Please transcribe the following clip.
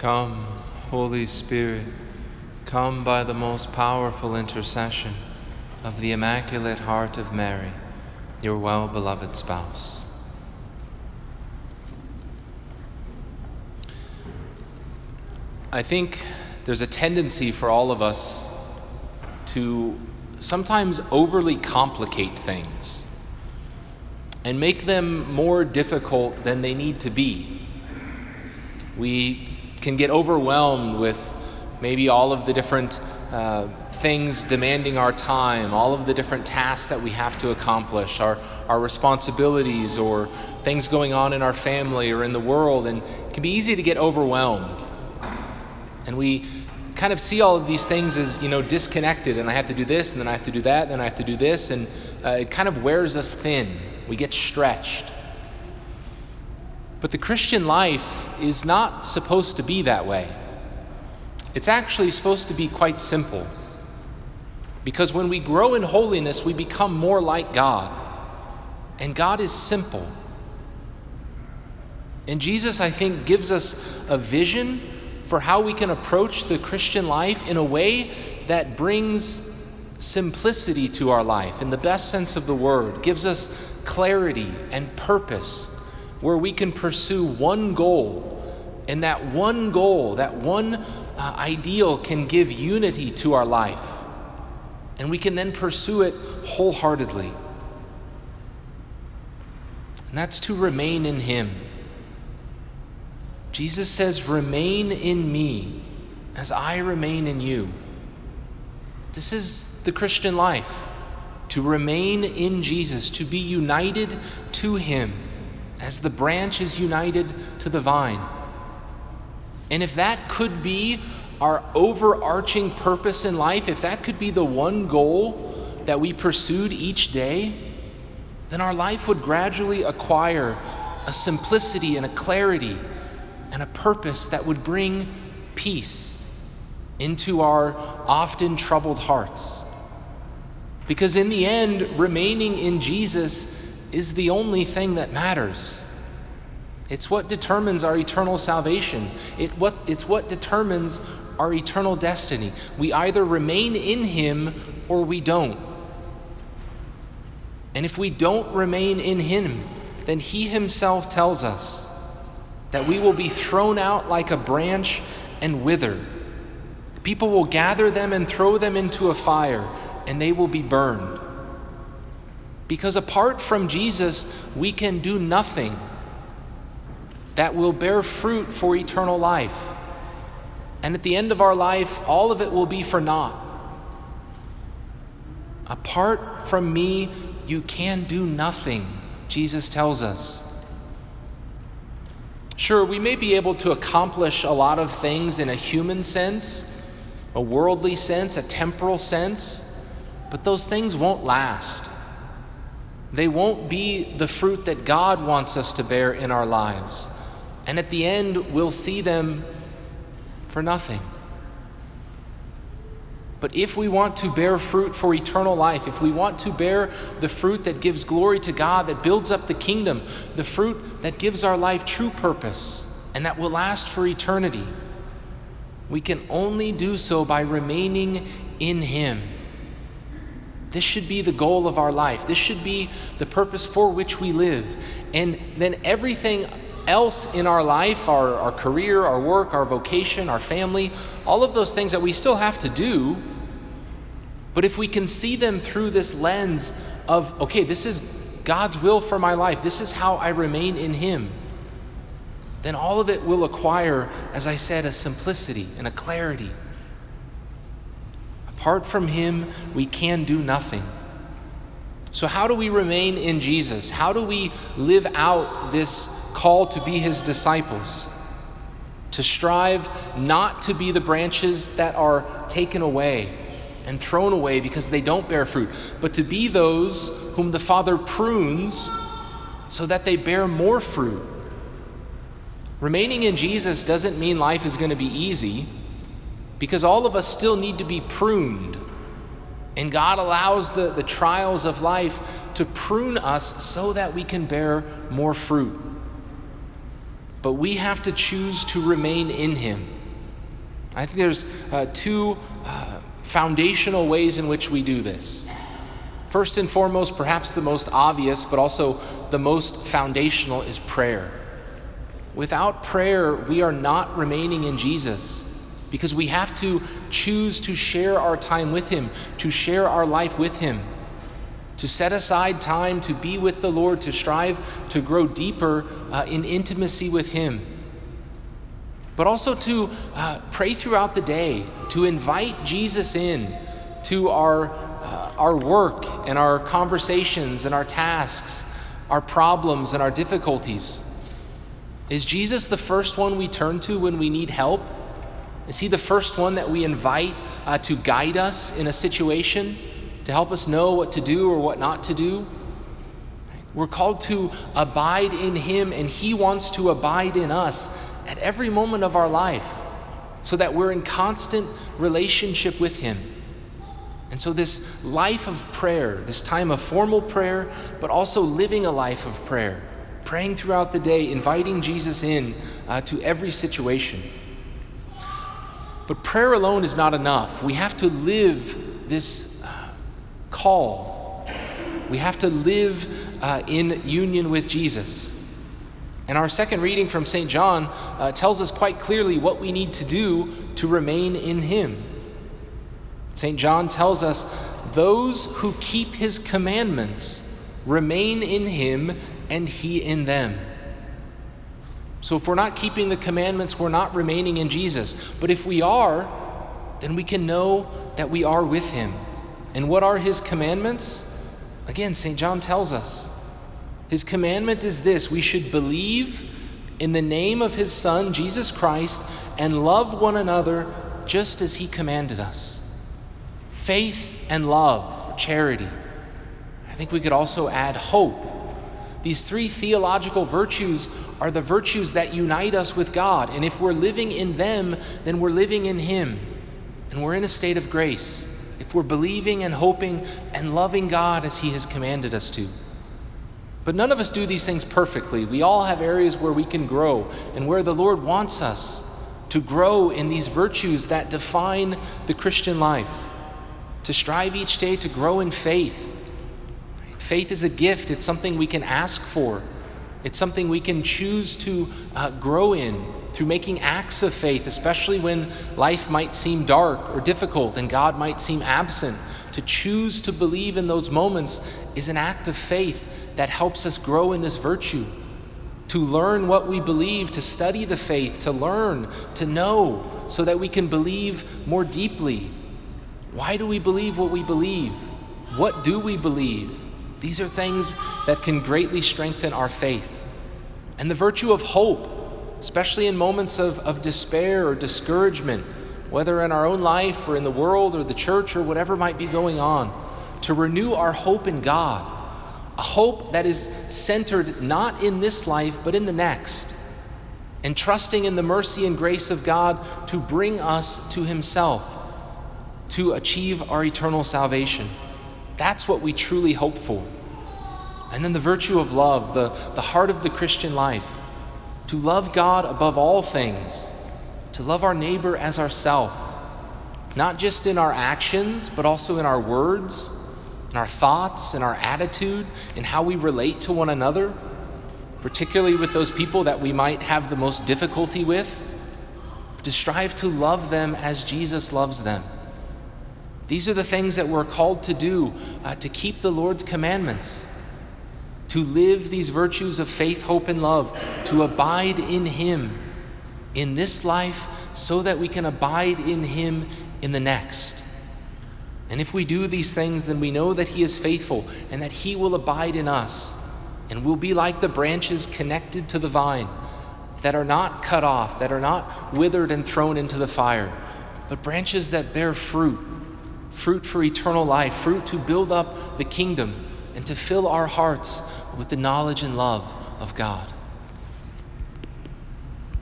Come, Holy Spirit, come by the most powerful intercession of the Immaculate Heart of Mary, your well beloved spouse. I think there's a tendency for all of us to sometimes overly complicate things and make them more difficult than they need to be. We can get overwhelmed with maybe all of the different uh, things demanding our time, all of the different tasks that we have to accomplish, our, our responsibilities, or things going on in our family or in the world, and it can be easy to get overwhelmed. And we kind of see all of these things as, you know, disconnected, and I have to do this, and then I have to do that, and then I have to do this, and uh, it kind of wears us thin. We get stretched. But the Christian life is not supposed to be that way. It's actually supposed to be quite simple. Because when we grow in holiness, we become more like God. And God is simple. And Jesus, I think, gives us a vision for how we can approach the Christian life in a way that brings simplicity to our life in the best sense of the word, gives us clarity and purpose, where we can pursue one goal, and that one goal, that one uh, ideal can give unity to our life. And we can then pursue it wholeheartedly. And that's to remain in Him. Jesus says, Remain in me as I remain in you. This is the Christian life to remain in Jesus, to be united to Him as the branch is united to the vine. And if that could be our overarching purpose in life, if that could be the one goal that we pursued each day, then our life would gradually acquire a simplicity and a clarity and a purpose that would bring peace into our often troubled hearts. Because in the end, remaining in Jesus is the only thing that matters. It's what determines our eternal salvation. It what, it's what determines our eternal destiny. We either remain in Him or we don't. And if we don't remain in Him, then He Himself tells us that we will be thrown out like a branch and wither. People will gather them and throw them into a fire, and they will be burned. Because apart from Jesus, we can do nothing that will bear fruit for eternal life. And at the end of our life, all of it will be for naught. Apart from me, you can do nothing, Jesus tells us. Sure, we may be able to accomplish a lot of things in a human sense, a worldly sense, a temporal sense, but those things won't last. They won't be the fruit that God wants us to bear in our lives. And at the end, we'll see them for nothing. But if we want to bear fruit for eternal life, if we want to bear the fruit that gives glory to God, that builds up the kingdom, the fruit that gives our life true purpose and that will last for eternity, we can only do so by remaining in Him. This should be the goal of our life. This should be the purpose for which we live. And then everything else in our life, our, our career, our work, our vocation, our family, all of those things that we still have to do, but if we can see them through this lens of, okay, this is God's will for my life, this is how I remain in Him, then all of it will acquire, as I said, a simplicity and a clarity. Apart from Him, we can do nothing. So, how do we remain in Jesus? How do we live out this call to be His disciples? To strive not to be the branches that are taken away and thrown away because they don't bear fruit, but to be those whom the Father prunes so that they bear more fruit. Remaining in Jesus doesn't mean life is going to be easy because all of us still need to be pruned. And God allows the, the trials of life to prune us so that we can bear more fruit. but we have to choose to remain in Him. I think there's uh, two uh, foundational ways in which we do this. First and foremost, perhaps the most obvious, but also the most foundational, is prayer. Without prayer, we are not remaining in Jesus because we have to choose to share our time with Him, to share our life with Him, to set aside time to be with the Lord, to strive to grow deeper uh, in intimacy with Him. But also to uh, pray throughout the day, to invite Jesus in to our, uh, our work and our conversations and our tasks, our problems and our difficulties. Is Jesus the first one we turn to when we need help? Is he the first one that we invite uh, to guide us in a situation, to help us know what to do or what not to do? We're called to abide in him, and he wants to abide in us at every moment of our life so that we're in constant relationship with him. And so, this life of prayer, this time of formal prayer, but also living a life of prayer, praying throughout the day, inviting Jesus in uh, to every situation. But prayer alone is not enough. We have to live this uh, call. We have to live uh, in union with Jesus. And our second reading from St. John uh, tells us quite clearly what we need to do to remain in Him. St. John tells us, Those who keep His commandments remain in Him and He in them. So if we're not keeping the commandments, we're not remaining in Jesus. But if we are, then we can know that we are with Him. And what are His commandments? Again, St. John tells us His commandment is this we should believe in the name of His Son, Jesus Christ, and love one another just as He commanded us. Faith and love, charity. I think we could also add hope these three theological virtues are the virtues that unite us with God. And if we're living in them, then we're living in Him. And we're in a state of grace. If we're believing and hoping and loving God as He has commanded us to. But none of us do these things perfectly. We all have areas where we can grow and where the Lord wants us to grow in these virtues that define the Christian life, to strive each day to grow in faith Faith is a gift, it's something we can ask for, it's something we can choose to uh, grow in through making acts of faith, especially when life might seem dark or difficult and God might seem absent. To choose to believe in those moments is an act of faith that helps us grow in this virtue. To learn what we believe, to study the faith, to learn, to know, so that we can believe more deeply. Why do we believe what we believe? What do we believe? These are things that can greatly strengthen our faith. And the virtue of hope, especially in moments of, of despair or discouragement, whether in our own life or in the world or the church or whatever might be going on, to renew our hope in God. A hope that is centered not in this life, but in the next. And trusting in the mercy and grace of God to bring us to Himself, to achieve our eternal salvation. That's what we truly hope for. And then the virtue of love, the, the heart of the Christian life. To love God above all things, to love our neighbor as ourself, not just in our actions, but also in our words, in our thoughts, in our attitude, in how we relate to one another, particularly with those people that we might have the most difficulty with, to strive to love them as Jesus loves them. These are the things that we're called to do uh, to keep the Lord's commandments, to live these virtues of faith, hope, and love, to abide in Him in this life so that we can abide in Him in the next. And if we do these things, then we know that He is faithful and that He will abide in us. And we'll be like the branches connected to the vine that are not cut off, that are not withered and thrown into the fire, but branches that bear fruit fruit for eternal life, fruit to build up the kingdom, and to fill our hearts with the knowledge and love of God.